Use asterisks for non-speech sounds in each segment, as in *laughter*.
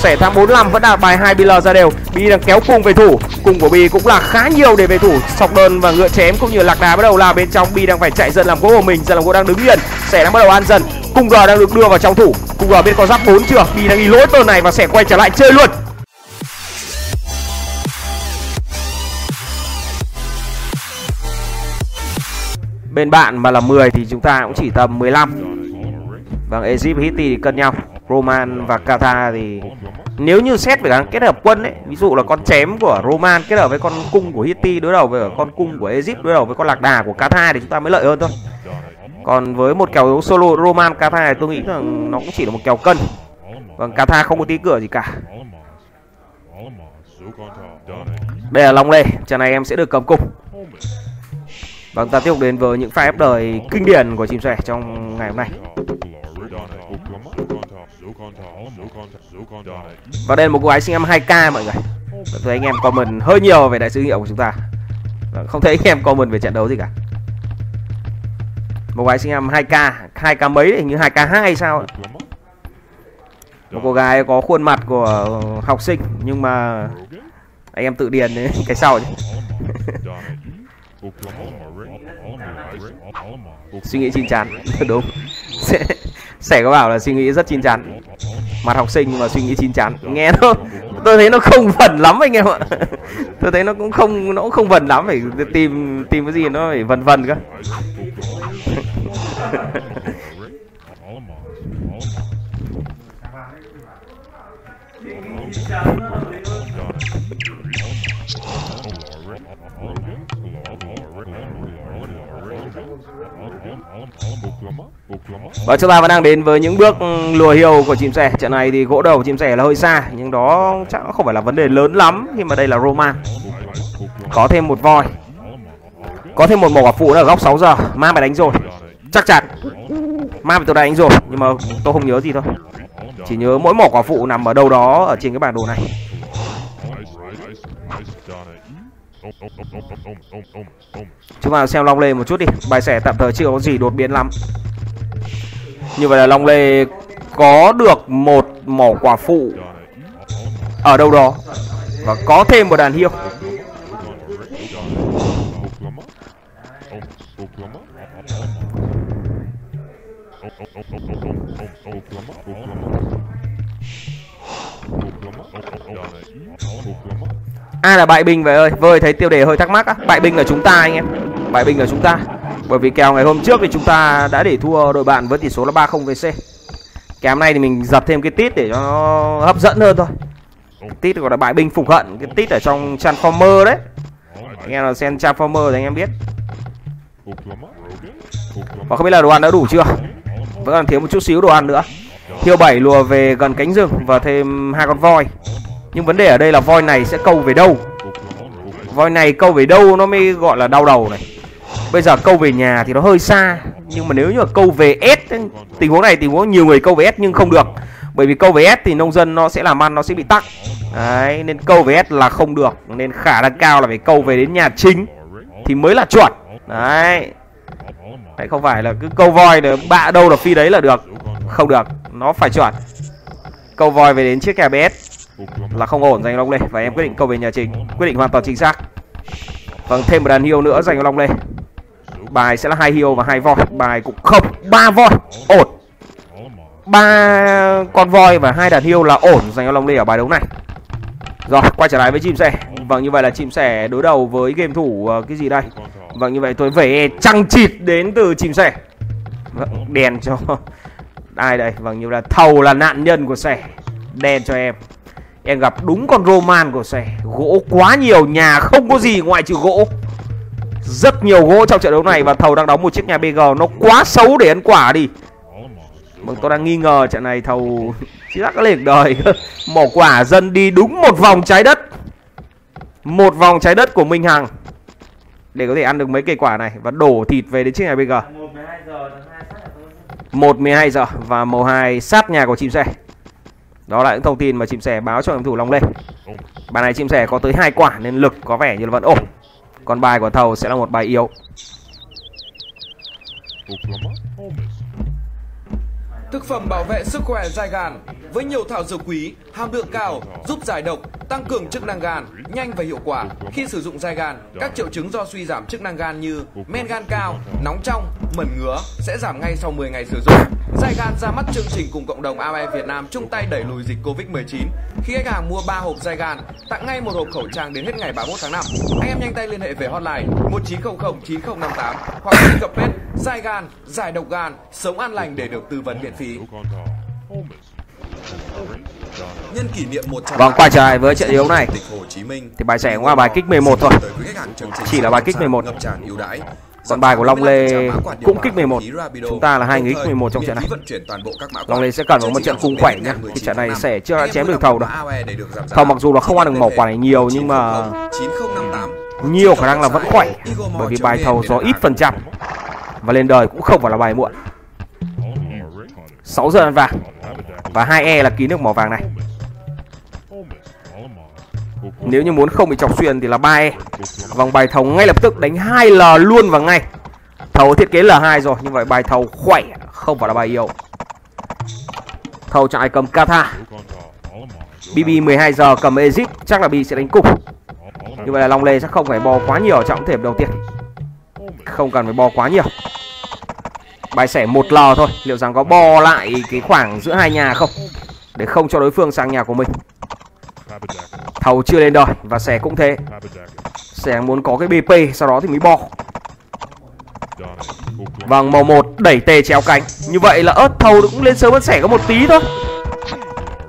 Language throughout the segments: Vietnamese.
sẻ tham 45 vẫn là bài hai BL ra đều. Bi đang kéo cung về thủ. Cung của Bi cũng là khá nhiều để về thủ. Sọc đơn và ngựa chém cũng như lạc đá bắt đầu là bên trong. Bi đang phải chạy dần làm gỗ của mình. Dần làm gỗ đang đứng yên, sẻ đang bắt đầu ăn dần. Cung g đang được đưa vào trong thủ. Cung g bên có giáp 4 chưa? Bi đang đi lỗi tơn này và sẽ quay trở lại chơi luôn. Bên bạn mà là 10 thì chúng ta cũng chỉ tầm 15 Vâng, Egypt Hitti thì cân nhau. Roman và Kata thì nếu như xét về kết hợp quân ấy ví dụ là con chém của Roman kết hợp với con cung của Hitti đối đầu với con cung của Egypt đối đầu với con lạc đà của Kata thì chúng ta mới lợi hơn thôi. Còn với một kèo solo Roman Kata thì tôi nghĩ là nó cũng chỉ là một kèo cân. Vâng Kata không có tí cửa gì cả. Đây là Long Lê trận này em sẽ được cầm cung. Vâng, ta tiếp tục đến với những pha ép đời kinh điển của chim sẻ trong ngày hôm nay. Và đây là một cô gái sinh năm 2K mọi người. Tôi thấy anh em comment hơi nhiều về đại sứ hiệu của chúng ta. Vâng, không thấy anh em comment về trận đấu gì cả. Một gái sinh năm 2K, 2K mấy hình như 2K2 hay sao Một cô gái có khuôn mặt của học sinh nhưng mà anh em tự điền cái sau nhé. *laughs* suy nghĩ chín chắn *laughs* đúng *laughs* sẽ sẽ có bảo là suy nghĩ rất chín chắn mặt học sinh mà suy nghĩ chín chắn. Nghe nó, tôi thấy nó không vần lắm anh em ạ. Tôi thấy nó cũng không, nó cũng không vần lắm, phải tìm tìm cái gì nó phải vần vần cơ. *laughs* và chúng ta vẫn đang đến với những bước lùa hiêu của chim sẻ. Trận này thì gỗ đầu chim sẻ là hơi xa, nhưng đó chắc không phải là vấn đề lớn lắm khi mà đây là roman có thêm một voi. Có thêm một mỏ quả phụ ở góc 6 giờ. Ma phải đánh rồi. Chắc chắn. Ma phải tôi đã đánh rồi. Nhưng mà tôi không nhớ gì thôi. Chỉ nhớ mỗi mỏ quả phụ nằm ở đâu đó ở trên cái bản đồ này. Chúng ta xem Long Lê một chút đi. Bài sẻ tạm thời chưa có gì đột biến lắm. Như vậy là Long Lê có được một mỏ quả phụ ở đâu đó Và có thêm một đàn hiêu ai là bại binh vậy ơi? Vơi thấy tiêu đề hơi thắc mắc á. Bại binh là chúng ta anh em. Bại binh là chúng ta. Bởi vì kèo ngày hôm trước thì chúng ta đã để thua đội bạn với tỷ số là 3-0 VC kèo hôm nay thì mình dập thêm cái tít để cho nó hấp dẫn hơn thôi. Tít gọi là bại binh phục hận. Cái tít ở trong transformer đấy. Anh em là xem transformer thì anh em biết. Và không biết là đồ ăn đã đủ chưa? Vẫn còn thiếu một chút xíu đồ ăn nữa. Thiêu bảy lùa về gần cánh rừng và thêm hai con voi nhưng vấn đề ở đây là voi này sẽ câu về đâu? Voi này câu về đâu nó mới gọi là đau đầu này? Bây giờ câu về nhà thì nó hơi xa. Nhưng mà nếu như là câu về s, tình huống này, tình huống nhiều người câu về s nhưng không được. Bởi vì câu về s thì nông dân nó sẽ làm ăn, nó sẽ bị tắc. Đấy, nên câu về s là không được. Nên khả năng cao là phải câu về đến nhà chính. Thì mới là chuẩn. Đấy. Đấy, không phải là cứ câu voi là bạ đâu là phi đấy là được. Không được. Nó phải chuẩn. Câu voi về đến chiếc kè bs là không ổn dành cho Long Lê. Và em quyết định câu về nhà chính quyết định hoàn toàn chính xác. Vâng thêm một đàn hiêu nữa dành cho Long Lê. Bài sẽ là hai hiêu và hai voi. Bài cũng không ba voi. Ổn. Ba con voi và hai đàn hiêu là ổn dành cho Long Lê ở bài đấu này. Rồi quay trở lại với chim sẻ vâng như vậy là chim sẻ đối đầu với game thủ uh, cái gì đây? Vâng như vậy tôi về trăng chịt đến từ chim sẻ vâng, đèn cho *laughs* ai đây? Vâng như là thầu là nạn nhân của sẻ đen cho em. Em gặp đúng con Roman của sẻ Gỗ quá nhiều Nhà không có gì ngoài trừ gỗ. Rất nhiều gỗ trong trận đấu này Và thầu đang đóng một chiếc nhà BG Nó quá xấu để ăn quả đi. Vâng tôi đang nghi ngờ trận này thầu Chỉ chắc có lên đời. *laughs* Mỏ quả dân đi đúng một vòng trái đất. Một vòng trái đất của Minh Hằng. Để có thể ăn được mấy cây quả này Và đổ thịt về đến chiếc nhà BG 1 12 giờ Và màu 2 sát nhà của chim xe đó là những thông tin mà chim sẻ báo cho em thủ Long Lê Bài này chim sẻ có tới hai quả nên lực có vẻ như là vẫn ổn Còn bài của thầu sẽ là một bài yếu Thực phẩm bảo vệ sức khỏe dài gan với nhiều thảo dược quý, hàm lượng cao, giúp giải độc, tăng cường chức năng gan, nhanh và hiệu quả. Khi sử dụng dài gan, các triệu chứng do suy giảm chức năng gan như men gan cao, nóng trong, mẩn ngứa sẽ giảm ngay sau 10 ngày sử dụng. Dai gan ra mắt chương trình cùng cộng đồng AOE Việt Nam chung tay đẩy lùi dịch Covid-19. Khi khách hàng mua 3 hộp dai gan, tặng ngay một hộp khẩu trang đến hết ngày 31 tháng 5. Anh em nhanh tay liên hệ về hotline 1900 9058 hoặc truy cập page dai gan, giải độc gan, sống an lành để được tư vấn miễn phí. Nhân kỷ niệm 100 Vâng, quay trở lại với trận đấu này. Thì bài rẻ cũng là bài kích 11 thôi. Chỉ là bài kích 11. ngập tràn ưu đãi. Còn bài của Long Lê 55% mã quà điện cũng kích 11. phí Rapido. Chúng ta là hai người kích thời 11 trong trận này. Long Lê sẽ cần một trận cung khỏe nhá. Thì trận này 19 sẽ chưa chém được thầu đâu. Thầu mặc dù là không ăn được mỏ quả này nhiều nhưng mà 9058 nhiều khả năng là vẫn khỏe bởi vì bài thầu gió ít phần trăm và lên đời cũng không phải là bài muộn 6 giờ ăn vàng và 2E là kín được mỏ vàng này nếu như muốn không bị chọc xuyên thì là 3E vòng bài thầu ngay lập tức đánh 2L luôn vào ngay. Thầu thiết kế L2 rồi như vậy bài thầu khỏe, không phải là bài yếu. Thầu chạy cầm Kata BB 12 giờ cầm Egypt, chắc là B sẽ đánh cục. Như vậy là Long Lê sẽ không phải bò quá nhiều ở trọng thềm đầu tiên. Không cần phải bò quá nhiều. Bài sẻ một l thôi, Liệu rằng có bò lại cái khoảng giữa hai nhà không? Để không cho đối phương sang nhà của mình. Thầu chưa lên đời Và sẻ cũng thế. Sẻ muốn có cái BP, Sau đó thì mới bo. Vâng màu 1 đẩy tề chéo cánh. Như vậy là ớt thầu cũng lên sớm hơn sẻ có một tí thôi.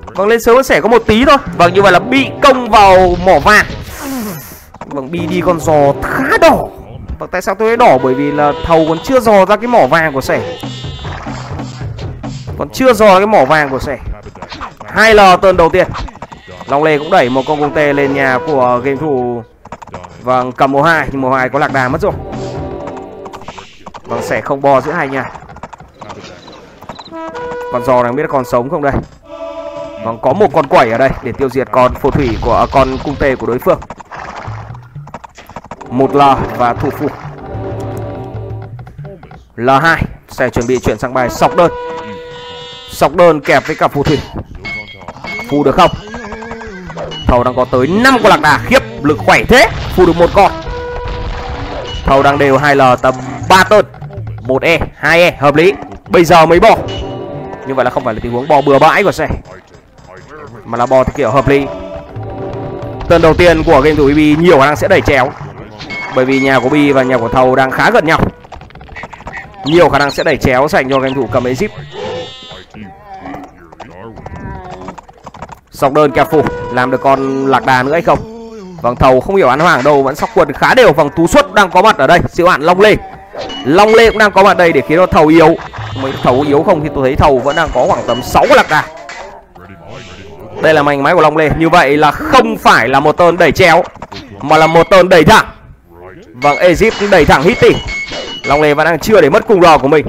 Vâng lên sớm hơn sẻ có một tí thôi. Vâng như vậy là bị công vào mỏ vàng. Vâng bi đi con giò khá đỏ. Vâng tại sao tôi nói đỏ? Bởi vì là thầu còn chưa dò ra cái mỏ vàng của sẻ. Còn chưa dò cái mỏ vàng của sẻ. 2L tuần đầu tiên. Long Lê cũng đẩy một con cung tê lên nhà của game thủ. Vâng cầm mùa 2 nhưng mùa 2 có lạc đà mất rồi. Vâng sẽ không bò giữa hai nhà. Con giò này biết còn sống không đây? Vâng có một con quẩy ở đây để tiêu diệt con phù thủy của à, con cung tê của đối phương. Một L và thủ phụ. L2 sẽ chuẩn bị chuyển sang bài sọc đơn. Sọc đơn kẹp với cả phù thủy. Phù được không? Thầu đang có tới 5 con lạc đà Khiếp, lực khỏe thế Phù được một con. Thầu đang đều 2L tầm 3 tơn. 1E 2E hợp lý. Bây giờ mới bò. Như vậy là không phải là tình huống bò bừa bãi của xe, Mà là bò kiểu hợp lý. Tơn đầu tiên của game thủ BB nhiều khả năng sẽ đẩy chéo, bởi vì nhà của Bi và nhà của Thầu đang khá gần nhau. Nhiều khả năng sẽ đẩy chéo dành cho game thủ cầm Egypt Sọc đơn kẹp phủ làm được con lạc đà nữa hay không? Vâng Thầu không hiểu ăn hoàng đâu Vẫn sóc quần khá đều. Vâng Tú Xuất đang có mặt ở đây. Siêu hạn Long Lê. Long Lê cũng đang có mặt đây để khiến cho Thầu yếu. Mấy Thầu yếu không thì tôi thấy Thầu vẫn đang có khoảng tầm 6 lạc đà. Đây là mảnh máy của Long Lê. Như vậy là không phải là một tơn đẩy chéo Mà là một tơn đẩy thẳng. Vâng, Egypt đẩy thẳng hít tỷ Long Lê vẫn đang chưa để mất cung lò của mình.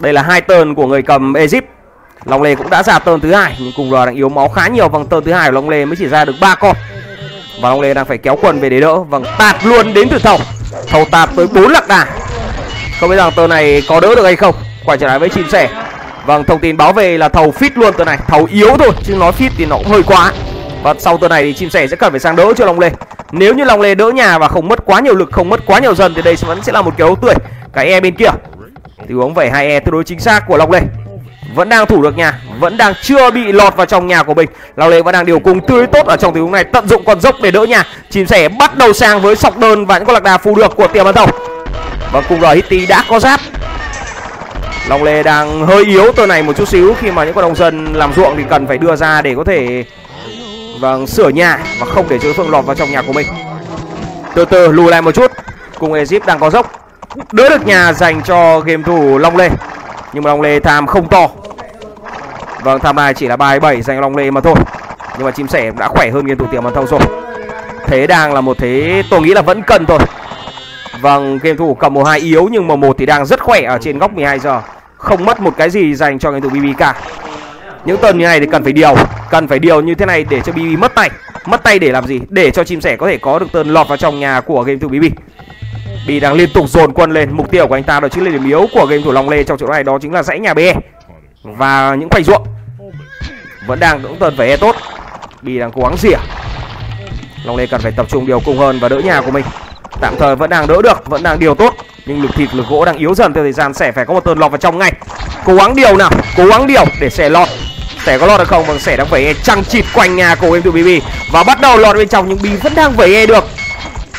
Đây là hai tơn của người cầm Egypt. Long Lê cũng đã ra tơn thứ hai Nhưng cùng lò đang yếu máu khá nhiều. Vâng, tơn thứ hai của Long Lê mới chỉ ra được ba con. Và Long Lê đang phải kéo quần về để đỡ. Vâng, tạt luôn đến từ thầu Thầu tạt tới 4 lạc đà. Không biết rằng tơn này có đỡ được hay không. Quay trở lại với chim sẻ. Vâng, thông tin báo về là thầu fit luôn tơn này. Thầu yếu thôi, chứ nói fit thì nó cũng hơi quá. Và sau tơn này thì chim sẻ sẽ cần phải sang đỡ cho Long Lê. Nếu như Long Lê đỡ nhà và không mất quá nhiều lực, không mất quá nhiều dần, thì đây vẫn sẽ là một kiểu đấu tươi. Cái E bên kia. Tình huống vậy hai E tương đối chính xác của Long Lê. Vẫn đang thủ được nhà, vẫn đang chưa bị lọt vào trong nhà của mình. Long Lê vẫn đang điều cung tươi tốt ở trong tình huống này, tận dụng con dốc để đỡ nhà. Chim sẻ bắt đầu sang với sọc đơn và những con lạc đà phù được của tiền văn tổng Và cùng R Hitty đã có giáp. Long Lê đang hơi yếu tờ này một chút xíu. Khi mà những con đồng dân làm ruộng thì cần phải đưa ra để có thể Vâng, sửa nhà và không để cho đối phương lọt vào trong nhà của mình. Từ từ lùi lại một chút. Cùng Egypt đang có dốc. Đỡ được nhà dành cho game thủ Long Lê. Nhưng mà Long Lê tham không to. Vâng, tham này chỉ là bài 7 dành Long Lê mà thôi. Nhưng mà chim sẻ đã khỏe hơn game thủ tiệm bàn thâu rồi. Thế đang là một thế tôi nghĩ là vẫn cần thôi. Vâng, game thủ cầm màu 2 yếu nhưng màu một thì đang rất khỏe ở trên góc 12 giờ. Không mất một cái gì dành cho game thủ BBK những tuần như này thì cần phải điều. Cần phải điều như thế này để cho bb mất tay. Mất tay để làm gì? Để cho chim sẻ có thể có được tơn lọt vào trong nhà của game thủ bb Bi đang liên tục dồn quân lên. Mục tiêu của anh ta đó chính là điểm yếu của game thủ long lê trong chỗ này, đó chính là dãy nhà be và những khoảnh ruộng vẫn đang cũng tần về tốt. Bi đang cố gắng rỉa. Long lê cần phải tập trung điều cung hơn và đỡ nhà của mình. Tạm thời vẫn đang đỡ được, vẫn đang điều tốt. Nhưng lực thịt, lực gỗ đang yếu dần, theo thời gian sẽ phải có một tơn lọt vào trong ngay. Cố gắng điều nào, cố gắng điều để sẽ lọt. Sẽ có lọt được không? Vâng sẽ đang vẩy e trăng chịt quanh nhà của em tụi bb và bắt đầu lọt bên trong nhưng bi vẫn đang vẩy e được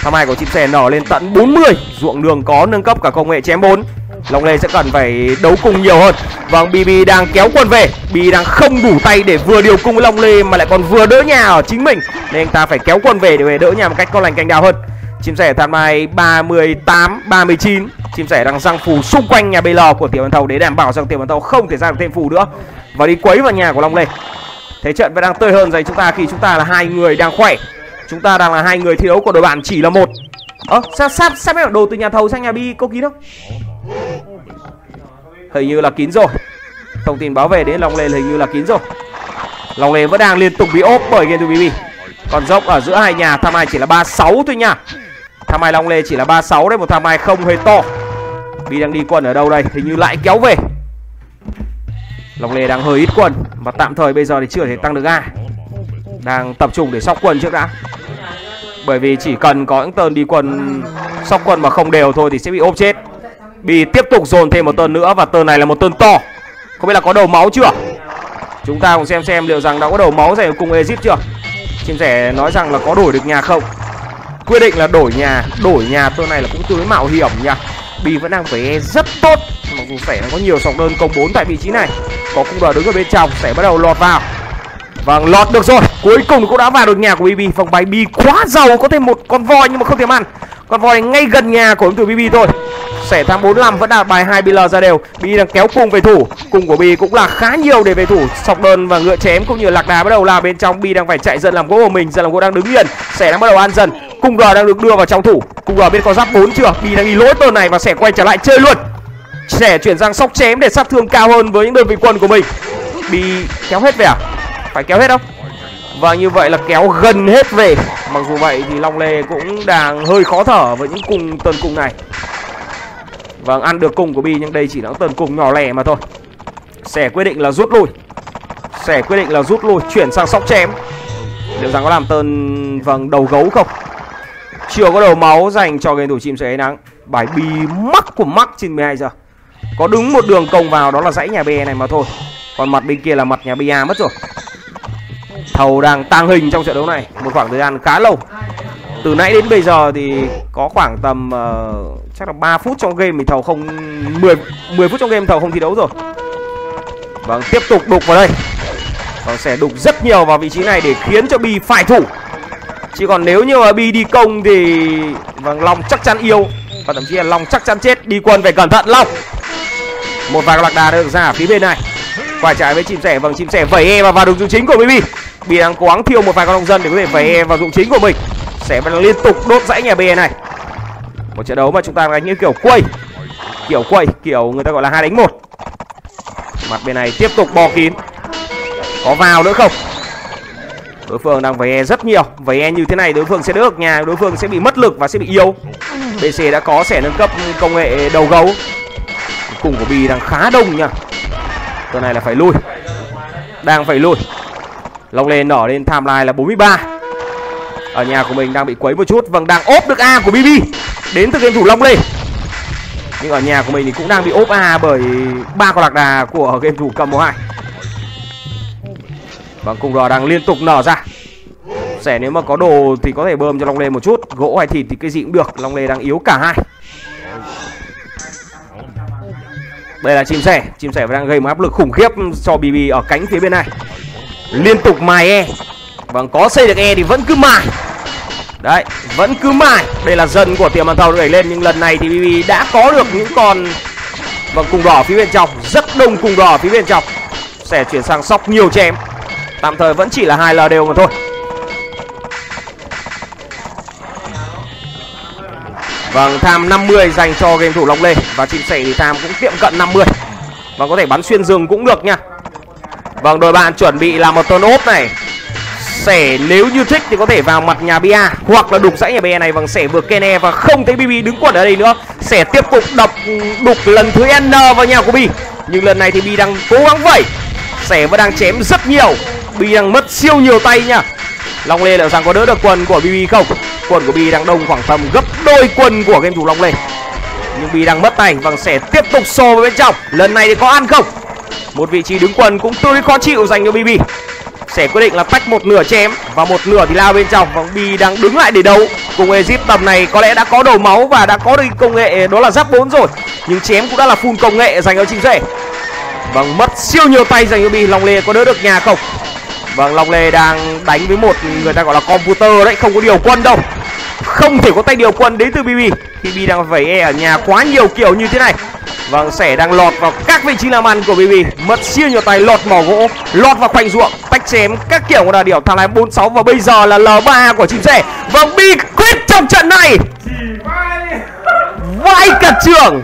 tham hai của chim sẻ nở lên tận 40 ruộng đường có nâng cấp cả công nghệ chém 4 Long Lê sẽ cần phải đấu cùng nhiều hơn. Vâng BB đang kéo quân về. BB đang không đủ tay để vừa điều cung với Long Lê Mà lại còn vừa đỡ nhà ở chính mình. Nên anh ta phải kéo quân về để đỡ nhà một cách có lành canh đào hơn. Chim sẻ tham mai 38, 39 Chim sẻ đang răng phù xung quanh nhà BL của Tiểu Văn Thầu Để đảm bảo rằng Tiểu Văn Thầu không thể ra được thêm phù nữa. Và đi quấy vào nhà của Long Lê. Thế trận vẫn đang tươi hơn dành chúng ta khi chúng ta là hai người đang khỏe. Chúng ta đang là hai người thi đấu của đội bạn chỉ là một. Ơ à, sao sắp sao mấy đồ từ nhà thầu sang nhà bi có kín không Hình như là kín rồi. Thông tin báo về đến Long Lê hình như là kín rồi. Long Lê vẫn đang liên tục bị ốp bởi Game BB Còn dốc ở giữa hai nhà Tham Ai chỉ là 36 thôi nha. Tham Ai Long Lê chỉ là 36 đấy Một Tham Ai không hề to. Bi đang đi quân ở đâu đây? Hình như lại kéo về. Long Lê đang hơi ít quân Và tạm thời bây giờ thì chưa thể tăng được ai. Đang tập trung để sóc quân trước đã. Bởi vì chỉ cần có những tơn đi quân, Sóc quân mà không đều thôi thì sẽ bị ốp chết. Bi tiếp tục dồn thêm một tơn nữa Và tơn này là một tơn to. Không biết là có đầu máu chưa? Chúng ta cùng xem xem liệu rằng đã có đầu máu dành cùng Egypt chưa? Chim sẻ nói rằng là có đổi được nhà không? Quyết định là đổi nhà Đổi nhà tơn này là cũng tương đối mạo hiểm nha Bi vẫn đang phải rất tốt. Mặc dù sẻ có nhiều sọc đơn công 4 tại vị trí này. Có cung đờ đứng ở bên trong Sẻ bắt đầu lọt vào. Vâng lọt được rồi. Cuối cùng cũng đã vào được nhà của BB Vòng bài Bi quá giàu, Có thêm một con voi nhưng mà không thể ăn. Con voi ngay gần nhà của ứng thủ BB thôi. Sẻ tháng 45 vẫn là bài 2 BL ra đều. BB đang kéo cung về thủ. Cung của BB cũng là khá nhiều để về thủ. Sọc đơn và ngựa chém cũng như lạc đà bắt đầu là bên trong. BB đang phải chạy dần làm gỗ của mình. Dần làm gỗ đang đứng yên Sẻ đang bắt đầu ăn dần. Cung đò đang được đưa vào trong thủ. Cung đò bên có giáp 4 chưa? BB đang đi lỗi tơn này và sẻ quay trở lại chơi luôn. Sẻ chuyển sang sóc chém để sát thương cao hơn với những đơn vị quân của mình. BB kéo hết về à? Phải kéo hết không? Và như vậy là kéo gần hết về. Mặc dù vậy thì Long Lê cũng đang hơi khó thở với những cung tần cung này. Vâng ăn được cung của Bi nhưng đây chỉ là tần cung nhỏ lẻ mà thôi. Sẽ quyết định là rút lui. Sẽ quyết định là rút lui, chuyển sang sóc chém. Liệu rằng có làm tơn vâng đầu gấu không? Chưa có đầu máu dành cho game thủ chim sẻ nắng. Bài Bi mắc của mắc trên 12 giờ. Có đứng một đường công vào, đó là dãy nhà B này mà thôi. Còn mặt bên kia là mặt nhà bia mất rồi. Thầu đang tăng hình trong trận đấu này. Một khoảng thời gian khá lâu. Từ nãy đến bây giờ thì có khoảng tầm uh, Chắc là 3 phút trong game thì Thầu không 10, 10 phút trong game Thầu không thi đấu rồi. Vâng tiếp tục đục vào đây. Thầu sẽ đục rất nhiều vào vị trí này Để khiến cho Bi phải thủ. Chỉ còn nếu như mà Bi đi công thì Vâng Long chắc chắn yêu Và thậm chí là Long chắc chắn chết. Đi quân phải cẩn thận Long. Một vài lạc đà được ra ở phía bên này. Quả trái với chim sẻ. Vâng chim sẻ vẩy e và vào đường trung chính của BB bia đang cố gắng thiêu một vài con nông dân để có thể về vào dụng chính của mình. Sẽ vẫn liên tục đốt dãy nhà B này. Một trận đấu mà chúng ta đánh như kiểu quay. Kiểu quay, kiểu người ta gọi là hai đánh một. Mặt bên này tiếp tục bò kín. Có vào nữa không? Đối phương đang vẩy rất nhiều. Vẩy như thế này đối phương sẽ đỡ được nhà, đối phương sẽ bị mất lực và sẽ bị yếu. Bc đã có sẻ nâng cấp công nghệ đầu gấu. Cùng của bì đang khá đông nha. Tuần này là phải lui. Đang phải lui. Long lên nở lên timeline là 43 Ở nhà của mình đang bị quấy một chút Vâng đang ốp được A của BB Đến từ game thủ Long Lê Nhưng ở nhà của mình thì cũng đang bị ốp A Bởi ba con lạc đà của game thủ cầm 12 Vâng cùng rò đang liên tục nở ra. Sẻ nếu mà có đồ thì có thể bơm cho Long Lê một chút, Gỗ hay thịt thì cái gì cũng được, Long Lê đang yếu cả hai. Đây là chim sẻ Chim sẻ đang gây một áp lực khủng khiếp cho BB ở cánh phía bên này. Liên tục mài E. Vâng có xây được E thì vẫn cứ mài. Đấy vẫn cứ mài. Đây là dân của tiệm bàn thầu đẩy lên Nhưng lần này thì BB đã có được những con Vâng cùng đỏ phía bên trong. Rất đông cùng đỏ phía bên trong. Sẽ chuyển sang sóc nhiều chém Tạm thời vẫn chỉ là hai l đều mà thôi. Vâng, tham 50 dành cho game thủ Long Lê. Và chim sẻ thì tham cũng tiệm cận 50 Và có thể bắn xuyên rừng cũng được nha. Vâng, đội bạn chuẩn bị là một turn ốp này. Sẻ nếu như thích thì có thể vào mặt nhà Bia Hoặc là đục dãy nhà Bia này. Vâng, sẻ vượt Kene và không thấy BB đứng quần ở đây nữa. Sẻ tiếp tục đập đục lần thứ N vào nhà của Bi. Nhưng lần này thì bi đang cố gắng vậy. Sẻ vẫn đang chém rất nhiều. Bi đang mất siêu nhiều tay nha. Long lê liệu rằng có đỡ được quần của bb không? Quần của bi đang đông khoảng tầm gấp đôi quần của game thủ long lê. Nhưng bi đang mất tay. Vâng sẽ tiếp tục xô vào bên trong. Lần này thì có ăn không? Một vị trí đứng quần cũng tươi khó chịu dành cho bb sẽ quyết định là tách một nửa chém và một nửa thì lao bên trong. Và bi đang đứng lại để đấu. Cùng Egypt tầm này có lẽ đã có đầu máu và đã có được công nghệ đó là giáp 4 rồi. Nhưng chém cũng đã là full công nghệ dành cho chính rể vâng mất siêu nhiều tay dành cho bi long lê có đỡ được nhà không? Vâng long lê đang đánh với một người ta gọi là computer đấy, không có điều quân đâu. Không thể có tay điều quân đến từ bb khi bb đang phải e ở nhà quá nhiều kiểu như thế này. Vâng, sẻ đang lọt vào các vị trí làm ăn của BB Mất siêu nhiều tay lọt mỏ gỗ Lọt vào khoanh ruộng Tách chém các kiểu của đà điểu. Thằng này 46 Và bây giờ là L3 của chim sẻ. Vâng, Bi quyết trong trận này. Vai. Cả trường